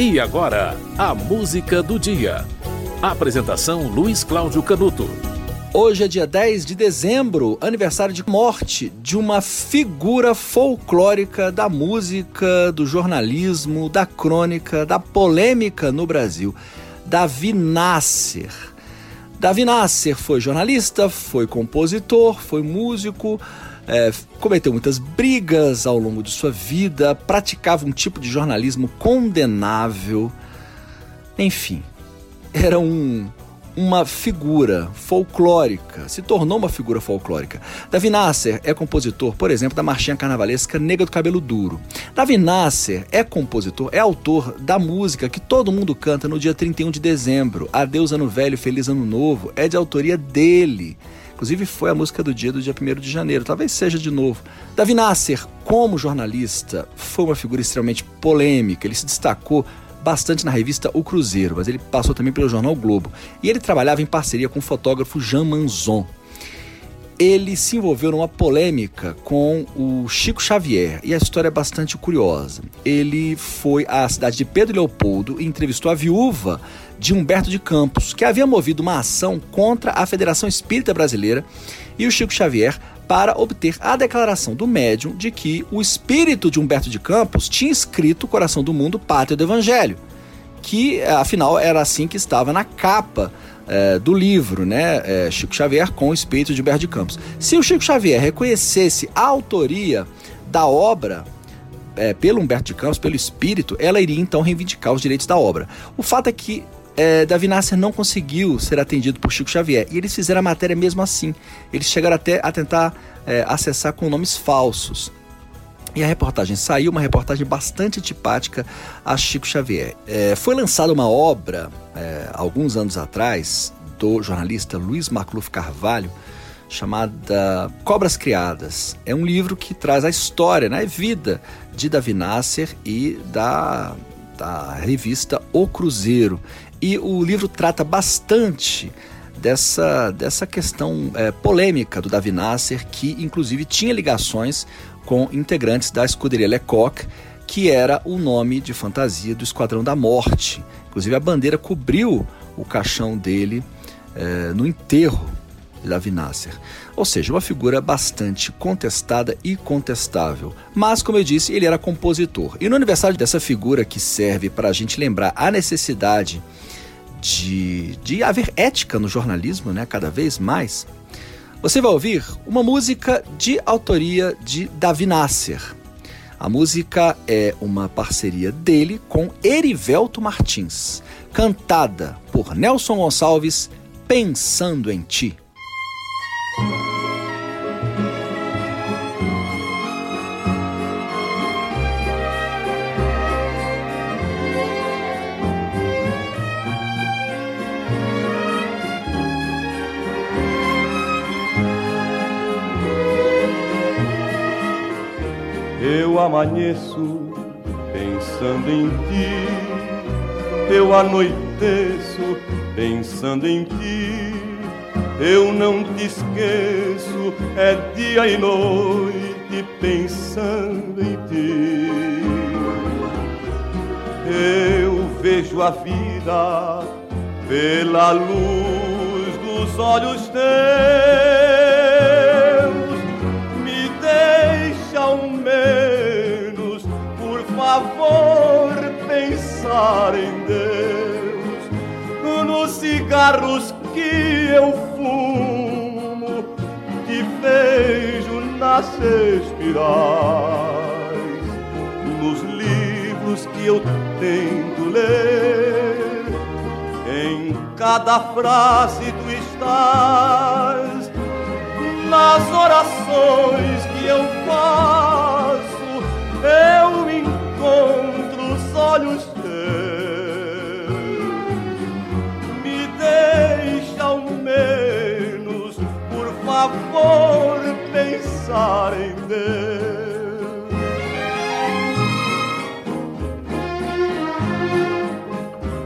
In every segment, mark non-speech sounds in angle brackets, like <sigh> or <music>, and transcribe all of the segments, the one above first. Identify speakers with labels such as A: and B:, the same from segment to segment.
A: E agora, a música do dia. Apresentação Luiz Cláudio Canuto.
B: Hoje é dia 10 de dezembro, aniversário de morte de uma figura folclórica da música, do jornalismo, da crônica, da polêmica no Brasil, Davi Nasser. Davi Nasser foi jornalista, foi compositor, foi músico, é, cometeu muitas brigas ao longo de sua vida, praticava um tipo de jornalismo condenável. Enfim, era um, uma figura folclórica, se tornou uma figura folclórica. Davi Nasser é compositor, por exemplo, da marchinha carnavalesca Nega do Cabelo Duro. Davi Nasser é compositor, é autor da música que todo mundo canta no dia 31 de dezembro, Adeus Ano Velho, Feliz Ano Novo, é de autoria dele. Inclusive foi a música do dia do dia 1 de janeiro, talvez seja de novo. Davi Nasser, como jornalista, foi uma figura extremamente polêmica. Ele se destacou bastante na revista O Cruzeiro, mas ele passou também pelo jornal Globo. E ele trabalhava em parceria com o fotógrafo Jean Manzon ele se envolveu numa polêmica com o Chico Xavier e a história é bastante curiosa. Ele foi à cidade de Pedro Leopoldo e entrevistou a viúva de Humberto de Campos, que havia movido uma ação contra a Federação Espírita Brasileira e o Chico Xavier para obter a declaração do médium de que o espírito de Humberto de Campos tinha escrito Coração do Mundo, Pátria do Evangelho, que afinal era assim que estava na capa é, do livro, né? É, Chico Xavier com o espírito de Humberto de Campos. Se o Chico Xavier reconhecesse a autoria da obra é, pelo Humberto de Campos, pelo espírito, ela iria então reivindicar os direitos da obra. O fato é que é, Davi Nasser não conseguiu ser atendido por Chico Xavier e eles fizeram a matéria mesmo assim. Eles chegaram até a tentar é, acessar com nomes falsos. E a reportagem saiu, uma reportagem bastante antipática a Chico Xavier. É, foi lançada uma obra, é, alguns anos atrás, do jornalista Luiz Macluf Carvalho, chamada Cobras Criadas. É um livro que traz a história, né, a vida de Davi Nasser e da, da revista O Cruzeiro. E o livro trata bastante dessa, dessa questão é, polêmica do Davi Nasser, que inclusive tinha ligações com integrantes da escuderia Lecoq, que era o nome de fantasia do Esquadrão da Morte. Inclusive, a bandeira cobriu o caixão dele é, no enterro de Davi Nasser. Ou seja, uma figura bastante contestada e contestável. Mas, como eu disse, ele era compositor. E no aniversário dessa figura que serve para a gente lembrar a necessidade de, de haver ética no jornalismo, né, cada vez mais, você vai ouvir uma música de autoria de Davi Nasser. A música é uma parceria dele com Erivelto Martins, cantada por Nelson Gonçalves, Pensando em Ti.
C: Eu amanheço pensando em ti, eu anoiteço pensando em ti. Eu não te esqueço, é dia e noite pensando em ti. Eu vejo a vida pela luz dos olhos teus em Deus. Nos cigarros que eu fumo, que vejo nas espirais, nos livros que eu tento ler, em cada frase tu estás, nas orações pensar em Deus.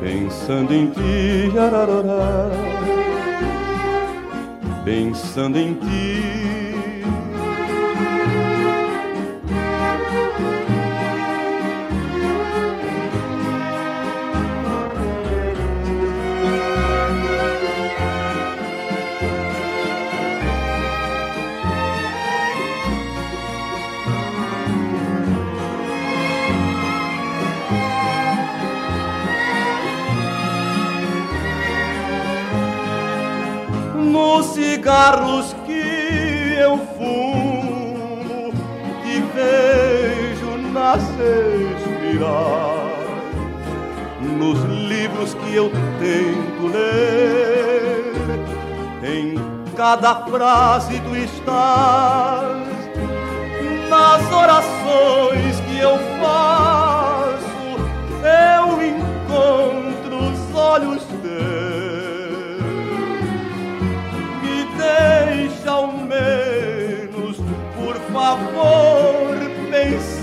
C: Pensando em ti, ararará, pensando em ti cigarros que eu fumo, que vejo nascer espiral, nos livros que eu tento ler, em cada frase tu estás,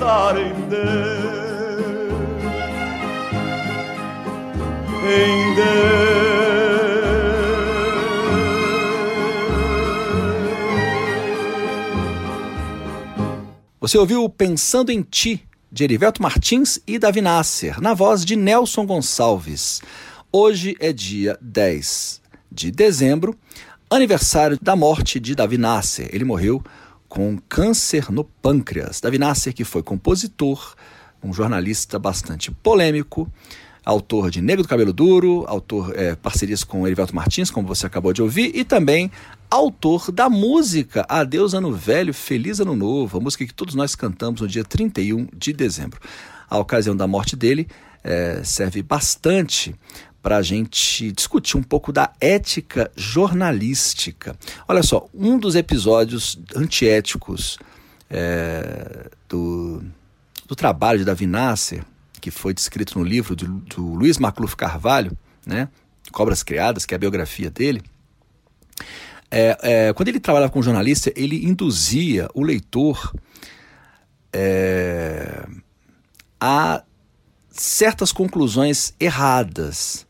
C: em Deus. Em Deus.
B: Você ouviu Pensando em Ti, de Erivelto Martins e Davi Nasser, na voz de Nelson Gonçalves. Hoje é dia 10 de dezembro, Aniversário da morte de Davi Nasser. Ele morreu com câncer no pâncreas. Davi Nasser, que foi compositor, um jornalista bastante polêmico, autor de Negro do Cabelo Duro, autor é, parcerias com Erivelto Martins, como você acabou de ouvir, e também autor da música Adeus Ano Velho, Feliz Ano Novo, a música que todos nós cantamos no dia 31 de dezembro. A ocasião da morte dele é, serve bastante para a gente discutir um pouco da ética jornalística. Olha só, um dos episódios antiéticos é, do, do trabalho de Davi Nasser, que foi descrito no livro do, do Luiz Macluf Carvalho, né, Cobras Criadas, que é a biografia dele, é, é, quando ele trabalhava com jornalista, ele induzia o leitor é, a certas conclusões erradas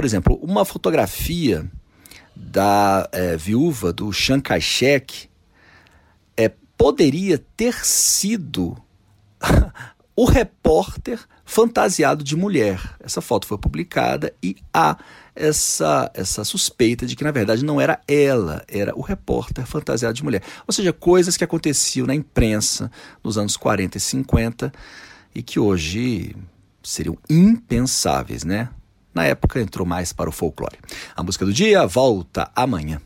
B: por exemplo, uma fotografia da é, viúva do Chiang Kai-shek é, poderia ter sido <laughs> o repórter fantasiado de mulher. Essa foto foi publicada e há essa, essa suspeita de que, na verdade, não era ela, era o repórter fantasiado de mulher. Ou seja, coisas que aconteciam na imprensa nos anos 40 e 50 e que hoje seriam impensáveis, né? Na época entrou mais para o folclore. A música do dia volta amanhã.